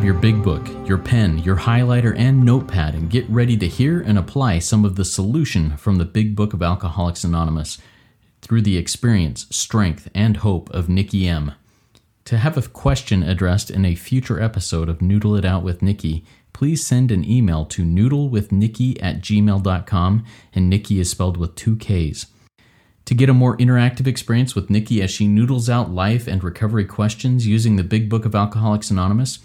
grab your big book, your pen, your highlighter, and notepad and get ready to hear and apply some of the solution from the Big Book of Alcoholics Anonymous through the experience, strength, and hope of Nikki M. To have a question addressed in a future episode of Noodle It Out with Nikki, please send an email to noodlewithnikki at gmail.com, and Nikki is spelled with two Ks. To get a more interactive experience with Nikki as she noodles out life and recovery questions using the Big Book of Alcoholics Anonymous,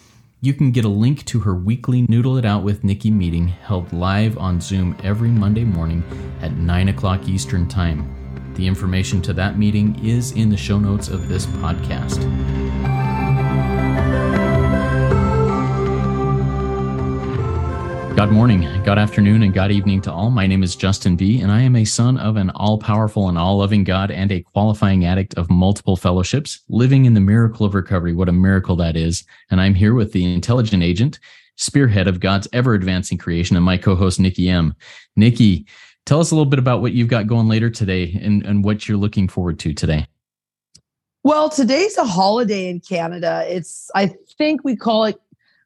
you can get a link to her weekly Noodle It Out with Nikki meeting held live on Zoom every Monday morning at 9 o'clock Eastern Time. The information to that meeting is in the show notes of this podcast. God morning, God afternoon, and God evening to all. My name is Justin B., and I am a son of an all powerful and all loving God and a qualifying addict of multiple fellowships, living in the miracle of recovery. What a miracle that is. And I'm here with the intelligent agent, spearhead of God's ever advancing creation, and my co host, Nikki M. Nikki, tell us a little bit about what you've got going later today and, and what you're looking forward to today. Well, today's a holiday in Canada. It's, I think we call it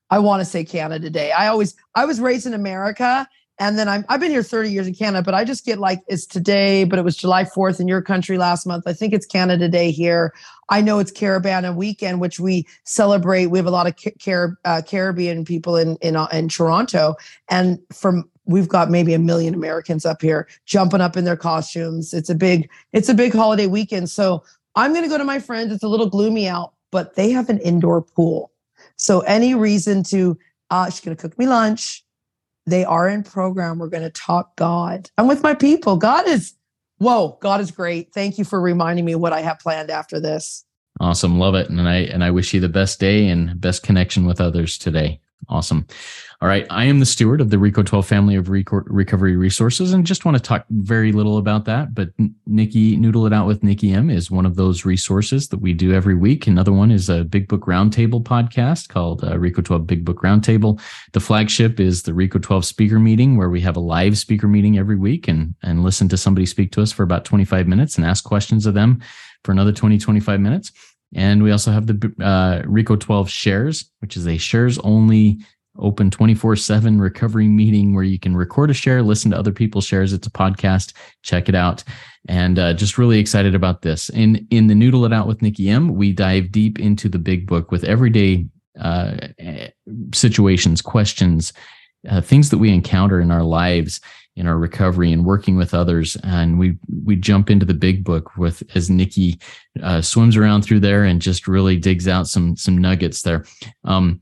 I want to say Canada Day. I always I was raised in America and then I'm I've been here 30 years in Canada, but I just get like it's today, but it was July 4th in your country last month. I think it's Canada Day here. I know it's Caribana weekend, which we celebrate. We have a lot of Car- uh, Caribbean people in in uh, in Toronto, and from we've got maybe a million Americans up here jumping up in their costumes. It's a big it's a big holiday weekend. So I'm going to go to my friends. It's a little gloomy out, but they have an indoor pool. So any reason to, uh, she's going to cook me lunch. They are in program. We're going to talk God. I'm with my people. God is, whoa, God is great. Thank you for reminding me what I have planned after this. Awesome. Love it. And I, and I wish you the best day and best connection with others today. Awesome. All right. I am the steward of the RECO 12 family of recovery resources and just want to talk very little about that. But Nikki, Noodle It Out with Nikki M is one of those resources that we do every week. Another one is a Big Book Roundtable podcast called uh, RECO 12 Big Book Roundtable. The flagship is the RECO 12 speaker meeting where we have a live speaker meeting every week and, and listen to somebody speak to us for about 25 minutes and ask questions of them for another 20, 25 minutes. And we also have the uh, RECO 12 shares, which is a shares only open 24 7 recovery meeting where you can record a share, listen to other people's shares. It's a podcast. Check it out. And uh, just really excited about this. In, in the Noodle It Out with Nikki M, we dive deep into the big book with everyday uh, situations, questions, uh, things that we encounter in our lives in our recovery and working with others and we we jump into the big book with as nikki uh, swims around through there and just really digs out some some nuggets there um,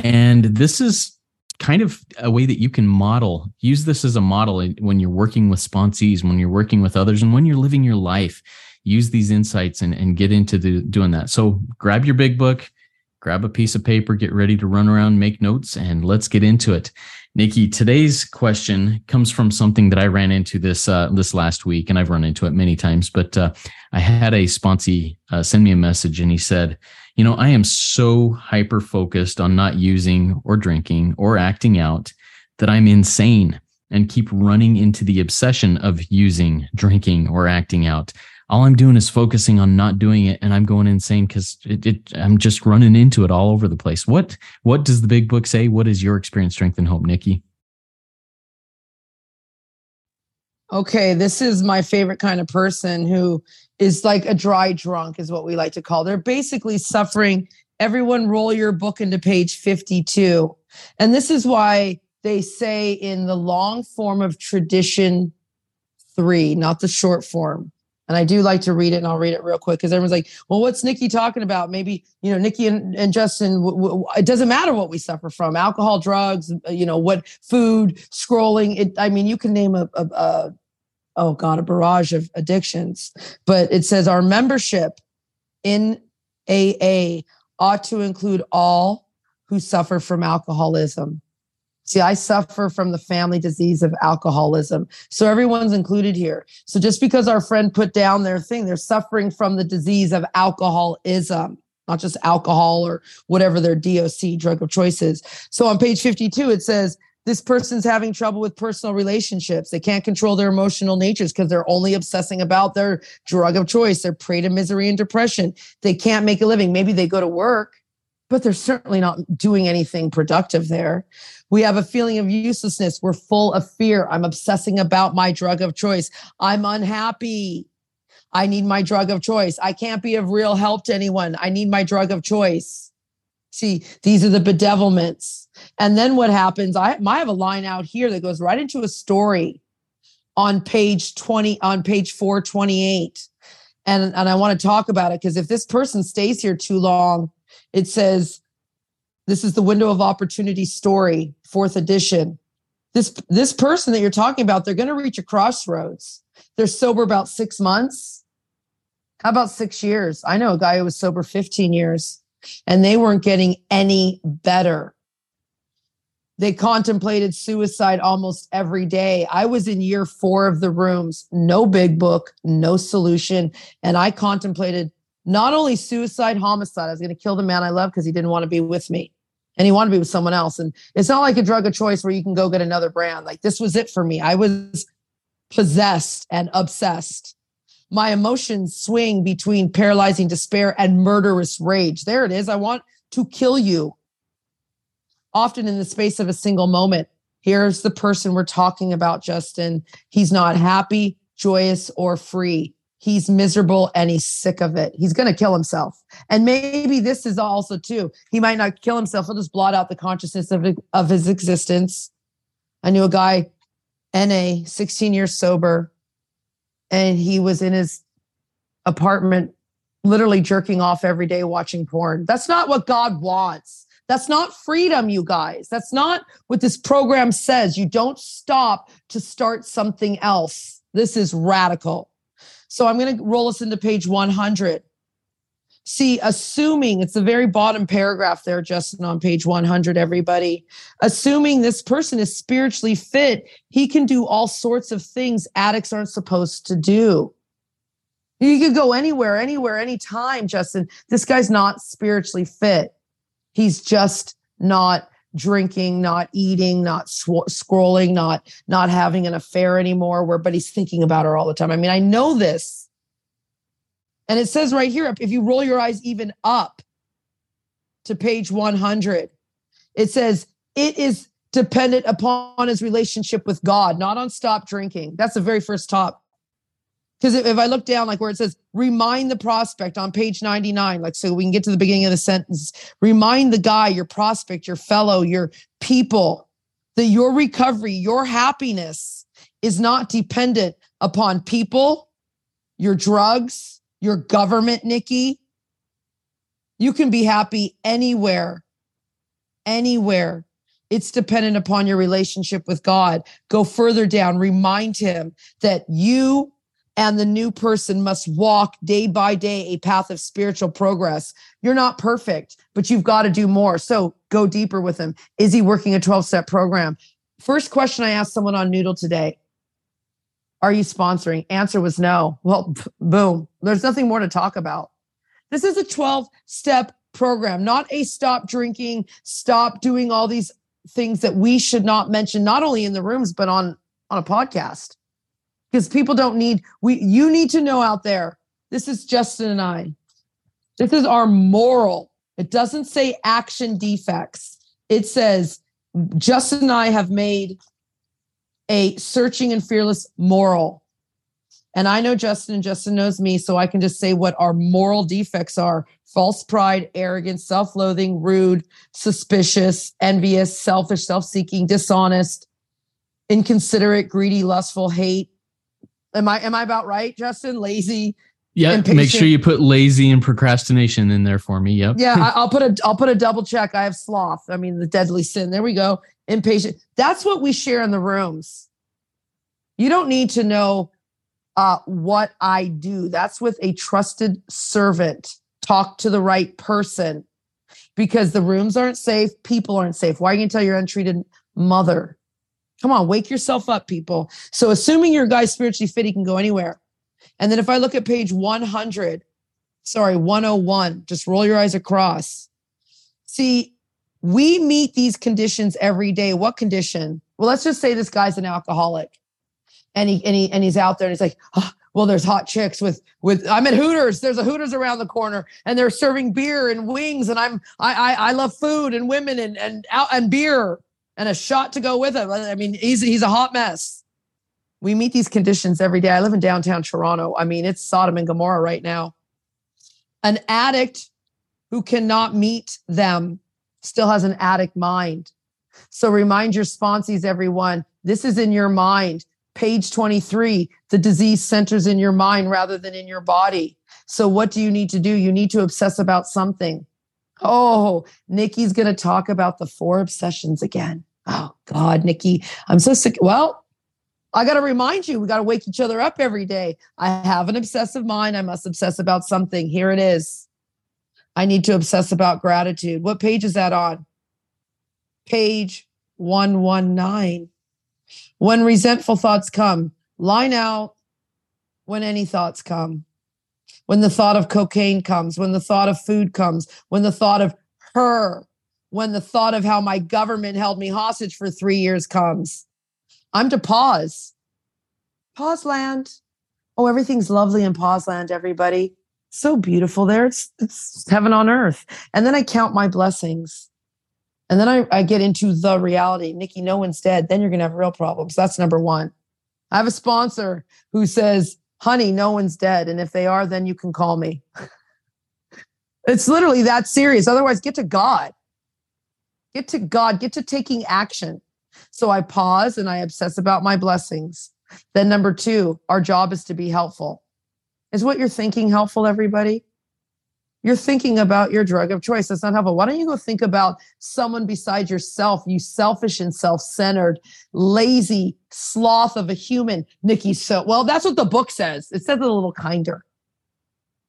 and this is kind of a way that you can model, use this as a model when you're working with sponsees, when you're working with others, and when you're living your life. Use these insights and, and get into the, doing that. So grab your big book, grab a piece of paper, get ready to run around, make notes, and let's get into it. Nikki, today's question comes from something that I ran into this uh, this last week, and I've run into it many times. But uh, I had a sponsee uh, send me a message, and he said, you know, I am so hyper focused on not using or drinking or acting out that I'm insane and keep running into the obsession of using, drinking, or acting out. All I'm doing is focusing on not doing it, and I'm going insane because it, it, I'm just running into it all over the place. What What does the big book say? What is your experience, strength, and hope, Nikki? Okay, this is my favorite kind of person who is like a dry drunk, is what we like to call. They're basically suffering. Everyone, roll your book into page 52. And this is why they say in the long form of tradition three, not the short form. And I do like to read it, and I'll read it real quick because everyone's like, "Well, what's Nikki talking about?" Maybe you know, Nikki and, and Justin. W- w- it doesn't matter what we suffer from: alcohol, drugs, uh, you know, what food, scrolling. It. I mean, you can name a, a, a oh god a barrage of addictions but it says our membership in aa ought to include all who suffer from alcoholism see i suffer from the family disease of alcoholism so everyone's included here so just because our friend put down their thing they're suffering from the disease of alcoholism not just alcohol or whatever their doc drug of choice is so on page 52 it says this person's having trouble with personal relationships. They can't control their emotional natures because they're only obsessing about their drug of choice. They're prey to misery and depression. They can't make a living. Maybe they go to work but they're certainly not doing anything productive there. We have a feeling of uselessness. We're full of fear. I'm obsessing about my drug of choice. I'm unhappy. I need my drug of choice. I can't be of real help to anyone. I need my drug of choice. See, these are the bedevilments. And then what happens? I, I have a line out here that goes right into a story on page 20, on page 428. And, and I want to talk about it because if this person stays here too long, it says, this is the window of opportunity story, fourth edition. This, this person that you're talking about, they're going to reach a crossroads. They're sober about six months. How about six years? I know a guy who was sober 15 years and they weren't getting any better. They contemplated suicide almost every day. I was in year four of the rooms, no big book, no solution. And I contemplated not only suicide, homicide. I was going to kill the man I love because he didn't want to be with me and he wanted to be with someone else. And it's not like a drug of choice where you can go get another brand. Like this was it for me. I was possessed and obsessed. My emotions swing between paralyzing despair and murderous rage. There it is. I want to kill you often in the space of a single moment. Here's the person we're talking about, Justin. He's not happy, joyous, or free. He's miserable and he's sick of it. He's going to kill himself. And maybe this is also too. He might not kill himself. He'll just blot out the consciousness of, of his existence. I knew a guy, NA, 16 years sober, and he was in his apartment, literally jerking off every day, watching porn. That's not what God wants. That's not freedom, you guys. That's not what this program says. You don't stop to start something else. This is radical. So I'm going to roll us into page 100. See, assuming it's the very bottom paragraph there, Justin, on page 100, everybody, assuming this person is spiritually fit, he can do all sorts of things addicts aren't supposed to do. You could go anywhere, anywhere, anytime, Justin. This guy's not spiritually fit. He's just not drinking, not eating, not sw- scrolling, not not having an affair anymore. Where, but he's thinking about her all the time. I mean, I know this, and it says right here, if you roll your eyes even up to page one hundred, it says it is dependent upon his relationship with God, not on stop drinking. That's the very first top because if, I look down, like where it says, remind the prospect on page 99, like so we can get to the beginning of the sentence, remind the guy, your prospect, your fellow, your people, that your recovery, your happiness is not dependent upon people, your drugs, your government, Nikki. You can be happy anywhere, anywhere. It's dependent upon your relationship with God. Go further down, remind him that you and the new person must walk day by day a path of spiritual progress. You're not perfect, but you've got to do more. So go deeper with him. Is he working a 12 step program? First question I asked someone on Noodle today Are you sponsoring? Answer was no. Well, boom. There's nothing more to talk about. This is a 12 step program, not a stop drinking, stop doing all these things that we should not mention, not only in the rooms, but on, on a podcast because people don't need we you need to know out there this is justin and i. This is our moral. It doesn't say action defects. It says justin and i have made a searching and fearless moral. And i know justin and justin knows me so i can just say what our moral defects are. False pride arrogance self-loathing rude suspicious envious selfish self-seeking dishonest inconsiderate greedy lustful hate Am I am I about right, Justin? Lazy. Yeah, make sure you put lazy and procrastination in there for me. Yep. Yeah, I'll put a I'll put a double check. I have sloth. I mean, the deadly sin. There we go. Impatient. That's what we share in the rooms. You don't need to know uh, what I do. That's with a trusted servant. Talk to the right person because the rooms aren't safe. People aren't safe. Why are you going to tell your untreated mother Come on, wake yourself up, people. So, assuming your guy's spiritually fit, he can go anywhere. And then if I look at page 100, sorry, 101, just roll your eyes across. See, we meet these conditions every day. What condition? Well, let's just say this guy's an alcoholic and he and he and he's out there and he's like, oh, well, there's hot chicks with with I'm at Hooters. There's a Hooters around the corner, and they're serving beer and wings, and I'm I I, I love food and women and and out and beer and a shot to go with it. I mean, he's he's a hot mess. We meet these conditions every day. I live in downtown Toronto. I mean, it's Sodom and Gomorrah right now. An addict who cannot meet them still has an addict mind. So remind your sponsees, everyone, this is in your mind. Page 23, the disease centers in your mind rather than in your body. So what do you need to do? You need to obsess about something. Oh, Nikki's going to talk about the four obsessions again. Oh God, Nikki, I'm so sick. Well, I got to remind you, we got to wake each other up every day. I have an obsessive mind. I must obsess about something. Here it is. I need to obsess about gratitude. What page is that on? Page 119. When resentful thoughts come, line out when any thoughts come. When the thought of cocaine comes, when the thought of food comes, when the thought of her, when the thought of how my government held me hostage for three years comes. I'm to pause. Pause land. Oh, everything's lovely in pause land, everybody. So beautiful there. It's, it's heaven on earth. And then I count my blessings. And then I, I get into the reality. Nikki, no one's dead. Then you're going to have real problems. That's number one. I have a sponsor who says, honey, no one's dead. And if they are, then you can call me. it's literally that serious. Otherwise, get to God. Get to God. Get to taking action. So I pause and I obsess about my blessings. Then, number two, our job is to be helpful. Is what you're thinking helpful, everybody? You're thinking about your drug of choice. That's not helpful. Why don't you go think about someone besides yourself, you selfish and self centered, lazy sloth of a human? Nikki, so well, that's what the book says. It says it a little kinder.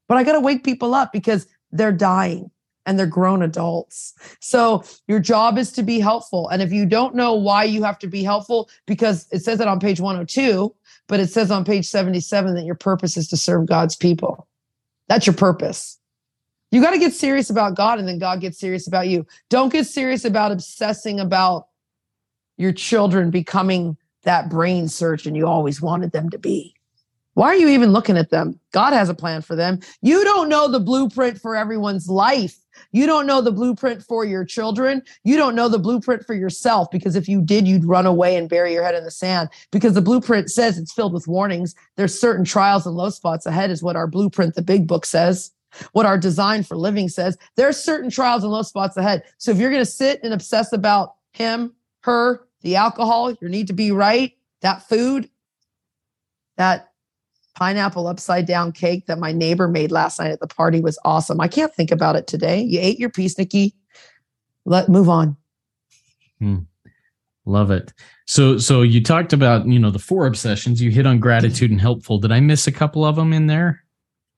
But I got to wake people up because they're dying and they're grown adults. So your job is to be helpful. And if you don't know why you have to be helpful, because it says it on page 102, but it says on page 77 that your purpose is to serve God's people. That's your purpose. You got to get serious about God and then God gets serious about you. Don't get serious about obsessing about your children becoming that brain surgeon you always wanted them to be. Why are you even looking at them? God has a plan for them. You don't know the blueprint for everyone's life. You don't know the blueprint for your children. You don't know the blueprint for yourself because if you did, you'd run away and bury your head in the sand because the blueprint says it's filled with warnings. There's certain trials and low spots ahead, is what our blueprint, the big book says what our design for living says. There are certain trials and low spots ahead. So if you're going to sit and obsess about him, her, the alcohol, your need to be right, that food, that pineapple upside down cake that my neighbor made last night at the party was awesome. I can't think about it today. You ate your piece, Nikki. Let move on. Hmm. Love it. So, so you talked about you know the four obsessions. You hit on gratitude and helpful. Did I miss a couple of them in there?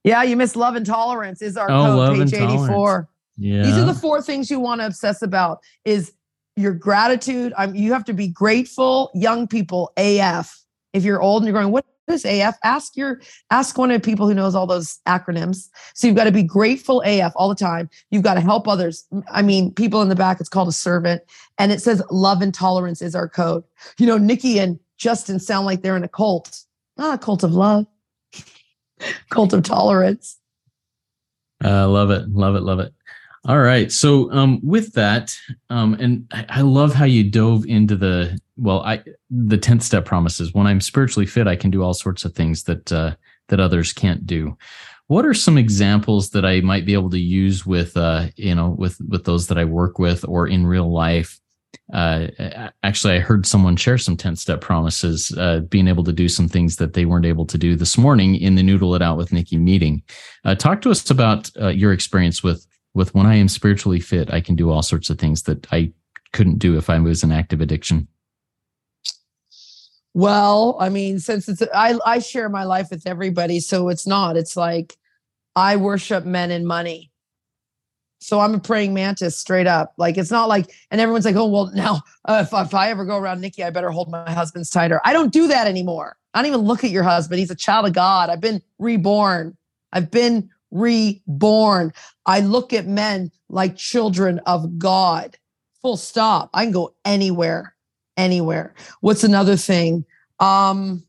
Yeah, you miss love and tolerance is our oh, code, page 84. Yeah. These are the four things you want to obsess about is your gratitude. I'm, you have to be grateful, young people, AF. If you're old and you're going, what is AF? Ask your ask one of the people who knows all those acronyms. So you've got to be grateful AF all the time. You've got to help others. I mean, people in the back, it's called a servant. And it says love and tolerance is our code. You know, Nikki and Justin sound like they're in a cult. Not a cult of love. cult of tolerance. I uh, love it. Love it. Love it. All right. So um, with that, um, and I, I love how you dove into the well, I the tenth step promises. When I'm spiritually fit, I can do all sorts of things that uh, that others can't do. What are some examples that I might be able to use with uh, you know with with those that I work with or in real life uh, actually, I heard someone share some 10 step promises, uh, being able to do some things that they weren't able to do this morning in the Noodle It Out with Nikki meeting. Uh, talk to us about uh, your experience with, with when I am spiritually fit, I can do all sorts of things that I couldn't do if I was in active addiction. Well, I mean, since it's, I, I share my life with everybody. So it's not, it's like I worship men and money so I'm a praying mantis straight up. Like it's not like, and everyone's like, oh, well, now uh, if, if I ever go around Nikki, I better hold my husband's tighter. I don't do that anymore. I don't even look at your husband. He's a child of God. I've been reborn. I've been reborn. I look at men like children of God. Full stop. I can go anywhere, anywhere. What's another thing? Um,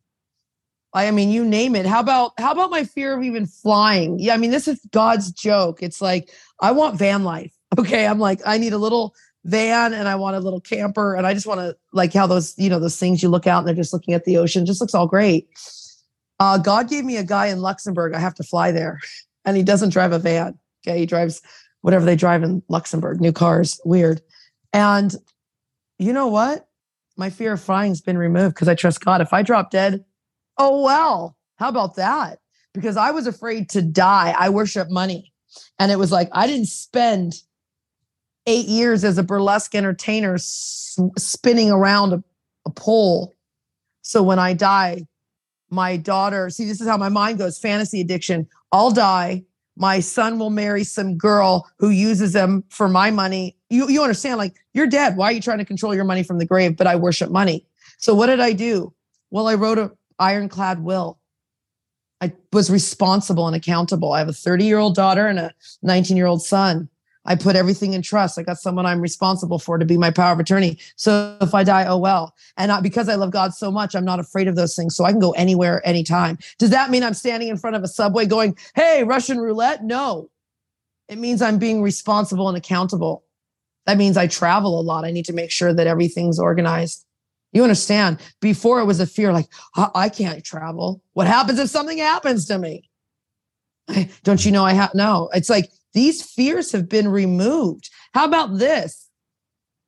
I mean, you name it. How about how about my fear of even flying? Yeah, I mean, this is God's joke. It's like I want van life. Okay, I'm like I need a little van and I want a little camper and I just want to like how those you know those things you look out and they're just looking at the ocean. Just looks all great. Uh, God gave me a guy in Luxembourg. I have to fly there, and he doesn't drive a van. Okay, he drives whatever they drive in Luxembourg, new cars. Weird. And you know what? My fear of flying's been removed because I trust God. If I drop dead, oh well. How about that? Because I was afraid to die. I worship money. And it was like I didn't spend eight years as a burlesque entertainer s- spinning around a, a pole. So when I die, my daughter, see, this is how my mind goes fantasy addiction. I'll die. My son will marry some girl who uses them for my money. You, you understand, like, you're dead. Why are you trying to control your money from the grave? But I worship money. So what did I do? Well, I wrote an ironclad will. I was responsible and accountable. I have a 30 year old daughter and a 19 year old son. I put everything in trust. I got someone I'm responsible for to be my power of attorney. So if I die, oh well. And not, because I love God so much, I'm not afraid of those things. So I can go anywhere, anytime. Does that mean I'm standing in front of a subway going, hey, Russian roulette? No. It means I'm being responsible and accountable. That means I travel a lot. I need to make sure that everything's organized. You understand? Before it was a fear like, I can't travel. What happens if something happens to me? Don't you know I have? No, it's like these fears have been removed. How about this?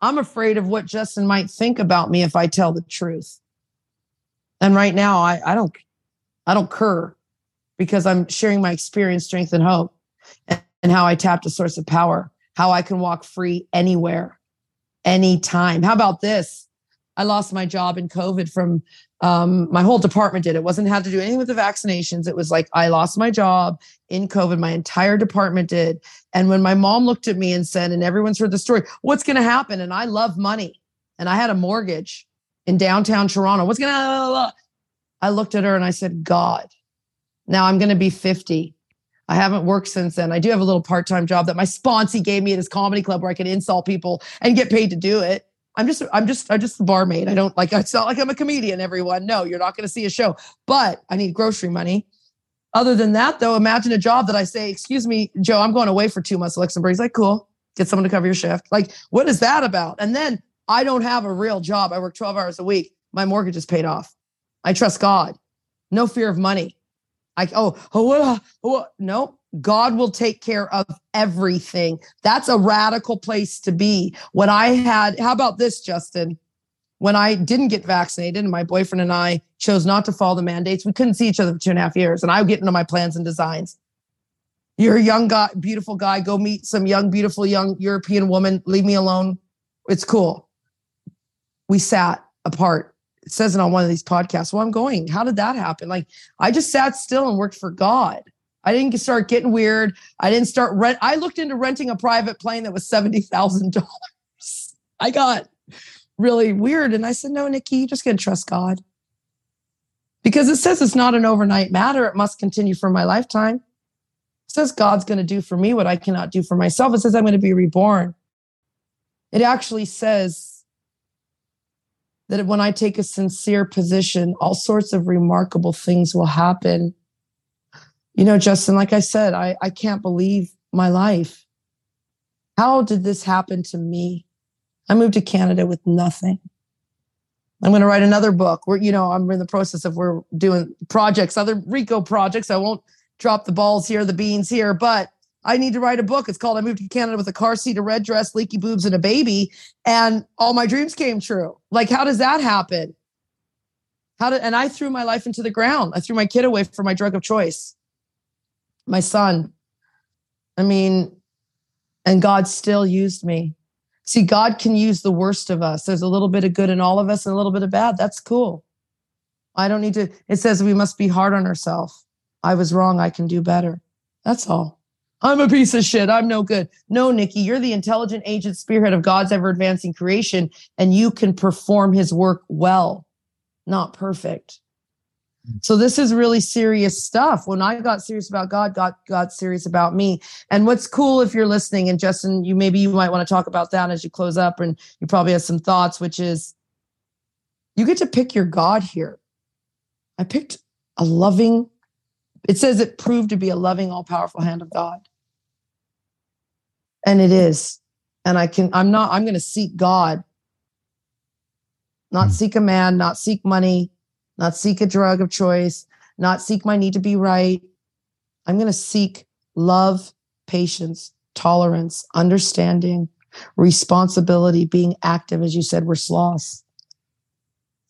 I'm afraid of what Justin might think about me if I tell the truth. And right now, I, I don't, I don't cur because I'm sharing my experience, strength, and hope, and, and how I tapped a source of power, how I can walk free anywhere, anytime. How about this? I lost my job in COVID from um, my whole department did. It wasn't had to do anything with the vaccinations. It was like I lost my job in COVID. My entire department did. And when my mom looked at me and said, and everyone's heard the story, what's going to happen? And I love money, and I had a mortgage in downtown Toronto. What's going to? I looked at her and I said, God. Now I'm going to be 50. I haven't worked since then. I do have a little part-time job that my sponsee gave me at his comedy club where I could insult people and get paid to do it. I'm just, I'm just, I'm just the barmaid. I don't like, it's not like I'm a comedian, everyone. No, you're not going to see a show, but I need grocery money. Other than that, though, imagine a job that I say, excuse me, Joe, I'm going away for two months to Luxembourg. He's like, cool, get someone to cover your shift. Like, what is that about? And then I don't have a real job. I work 12 hours a week. My mortgage is paid off. I trust God. No fear of money. I, oh, oh, oh, no, God will take care of everything. That's a radical place to be. When I had, how about this, Justin? When I didn't get vaccinated and my boyfriend and I chose not to follow the mandates, we couldn't see each other for two and a half years. And I would get into my plans and designs. You're a young guy, beautiful guy. Go meet some young, beautiful, young European woman. Leave me alone. It's cool. We sat apart. It says it on one of these podcasts. Well, I'm going. How did that happen? Like, I just sat still and worked for God. I didn't start getting weird. I didn't start rent. I looked into renting a private plane that was seventy thousand dollars. I got really weird, and I said, "No, Nikki, you just gonna trust God." Because it says it's not an overnight matter. It must continue for my lifetime. It says God's going to do for me what I cannot do for myself. It says I'm going to be reborn. It actually says that when I take a sincere position, all sorts of remarkable things will happen you know, Justin, like I said, I, I can't believe my life. How did this happen to me? I moved to Canada with nothing. I'm going to write another book. We're, you know, I'm in the process of we're doing projects, other Reco projects. I won't drop the balls here, the beans here, but I need to write a book. It's called I Moved to Canada with a car seat, a red dress, leaky boobs, and a baby. And all my dreams came true. Like, how does that happen? How did, and I threw my life into the ground. I threw my kid away for my drug of choice my son. I mean, and God still used me. See, God can use the worst of us. There's a little bit of good in all of us and a little bit of bad. That's cool. I don't need to, it says we must be hard on ourselves. I was wrong. I can do better. That's all. I'm a piece of shit. I'm no good. No, Nikki, you're the intelligent agent spearhead of God's ever advancing creation, and you can perform his work well, not perfect. So this is really serious stuff. When I got serious about God, God got serious about me. And what's cool if you're listening, and Justin, you maybe you might want to talk about that as you close up, and you probably have some thoughts, which is you get to pick your God here. I picked a loving, it says it proved to be a loving, all powerful hand of God. And it is. And I can, I'm not, I'm going to seek God, not mm. seek a man, not seek money, not seek a drug of choice, not seek my need to be right. I'm going to seek love, patience, tolerance, understanding, responsibility, being active. As you said, we're sloths.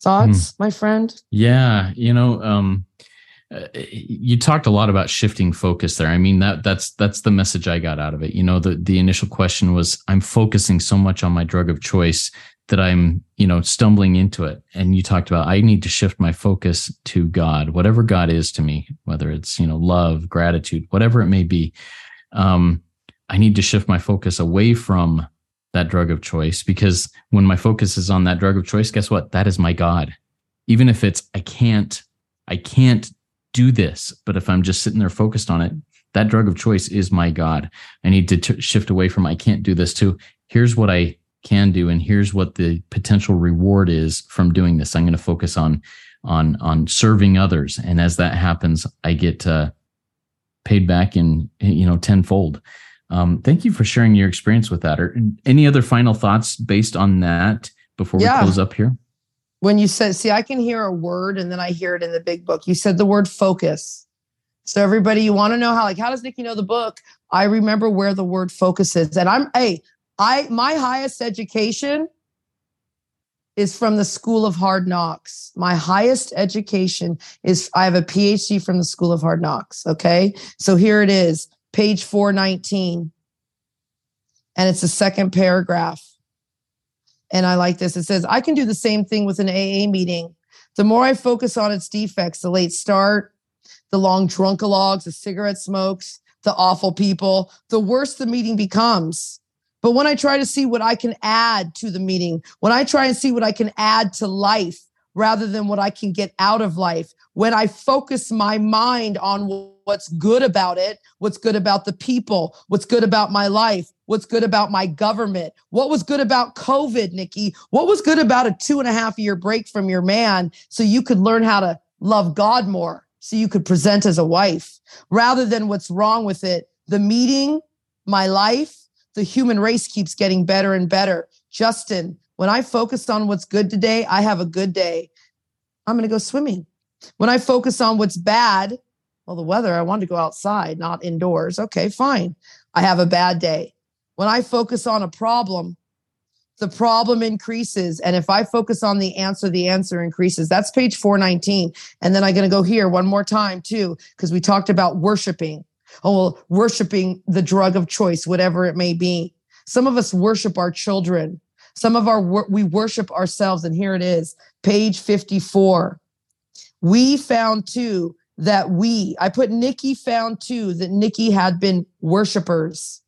Thoughts, mm. my friend? Yeah. You know, um, uh, you talked a lot about shifting focus there. I mean that that's that's the message I got out of it. You know, the the initial question was I'm focusing so much on my drug of choice that I'm, you know, stumbling into it. And you talked about I need to shift my focus to God, whatever God is to me, whether it's, you know, love, gratitude, whatever it may be. Um, I need to shift my focus away from that drug of choice because when my focus is on that drug of choice, guess what? That is my God. Even if it's I can't, I can't do this. But if I'm just sitting there focused on it, that drug of choice is my God. I need to t- shift away from I can't do this to here's what I can do and here's what the potential reward is from doing this. I'm going to focus on on on serving others, and as that happens, I get uh, paid back in you know tenfold. Um, thank you for sharing your experience with that. Or any other final thoughts based on that before we close up here? when you said, see, I can hear a word and then I hear it in the big book. You said the word focus. So everybody, you want to know how, like, how does Nikki know the book? I remember where the word focus is. And I'm, hey, I, my highest education is from the School of Hard Knocks. My highest education is, I have a PhD from the School of Hard Knocks. Okay. So here it is, page 419. And it's the second paragraph. And I like this. It says, I can do the same thing with an AA meeting. The more I focus on its defects, the late start, the long drunkalogs, the cigarette smokes, the awful people, the worse the meeting becomes. But when I try to see what I can add to the meeting, when I try and see what I can add to life rather than what I can get out of life, when I focus my mind on what's good about it, what's good about the people, what's good about my life, what's good about my government, what was good about COVID, Nikki, what was good about a two and a half year break from your man so you could learn how to love God more, so you could present as a wife, rather than what's wrong with it. The meeting, my life, the human race keeps getting better and better. Justin, when I focus on what's good today, I have a good day. I'm going to go swimming. When I focus on what's bad, well, the weather, I wanted to go outside, not indoors. Okay, fine. I have a bad day. When I focus on a problem, the problem increases. And if I focus on the answer, the answer increases. That's page 419. And then I'm going to go here one more time, too, because we talked about worshiping. Oh, worshiping the drug of choice, whatever it may be. Some of us worship our children. Some of our, we worship ourselves. And here it is, page 54. We found too that we, I put Nikki found too that Nikki had been worshipers.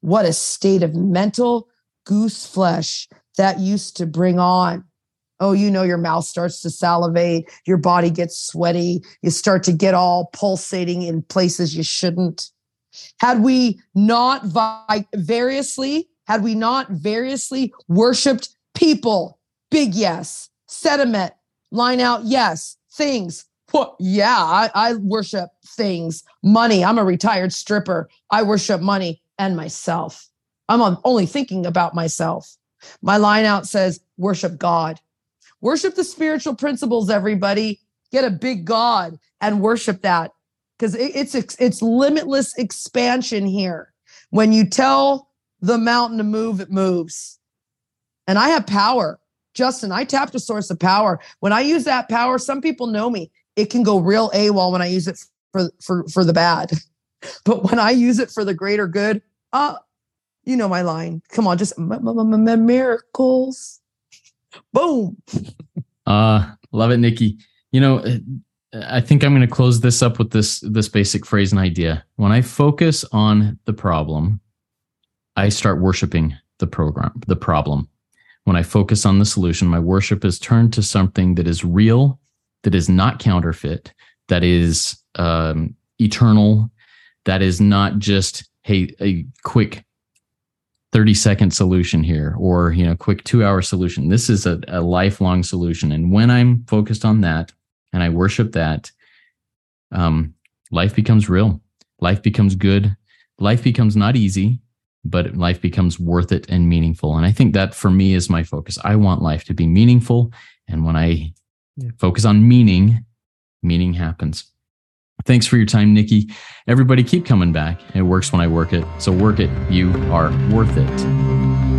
What a state of mental goose flesh that used to bring on. Oh, you know, your mouth starts to salivate, your body gets sweaty, you start to get all pulsating in places you shouldn't. Had we not vi- variously, had we not variously worshiped people, big yes, sediment, line out yes, things, well, yeah, I, I worship things, money. I'm a retired stripper. I worship money and myself. I'm only thinking about myself. My line out says, worship God. Worship the spiritual principles, everybody. Get a big God and worship that because it, it's it's limitless expansion here. When you tell the mountain to move, it moves. And I have power. Justin, I tapped a source of power. When I use that power, some people know me it can go real AWOL when I use it for for for the bad. But when I use it for the greater good, uh, you know my line. Come on, just miracles. Boom. Uh, love it, Nikki. You know, uh, I think I'm going to close this up with this this basic phrase and idea. When I focus on the problem, I start worshiping the program, the problem. When I focus on the solution, my worship is turned to something that is real that is not counterfeit, that is um, eternal, that is not just hey a quick 30 second solution here or you know quick two hour solution this is a, a lifelong solution and when i'm focused on that and i worship that um, life becomes real. Life becomes good. Life becomes not easy, but life becomes worth it and meaningful. And I think that for me is my focus. I want life to be meaningful. And when I focus on meaning, meaning happens. Thanks for your time, Nikki. Everybody keep coming back. It works when I work it. So work it. You are worth it.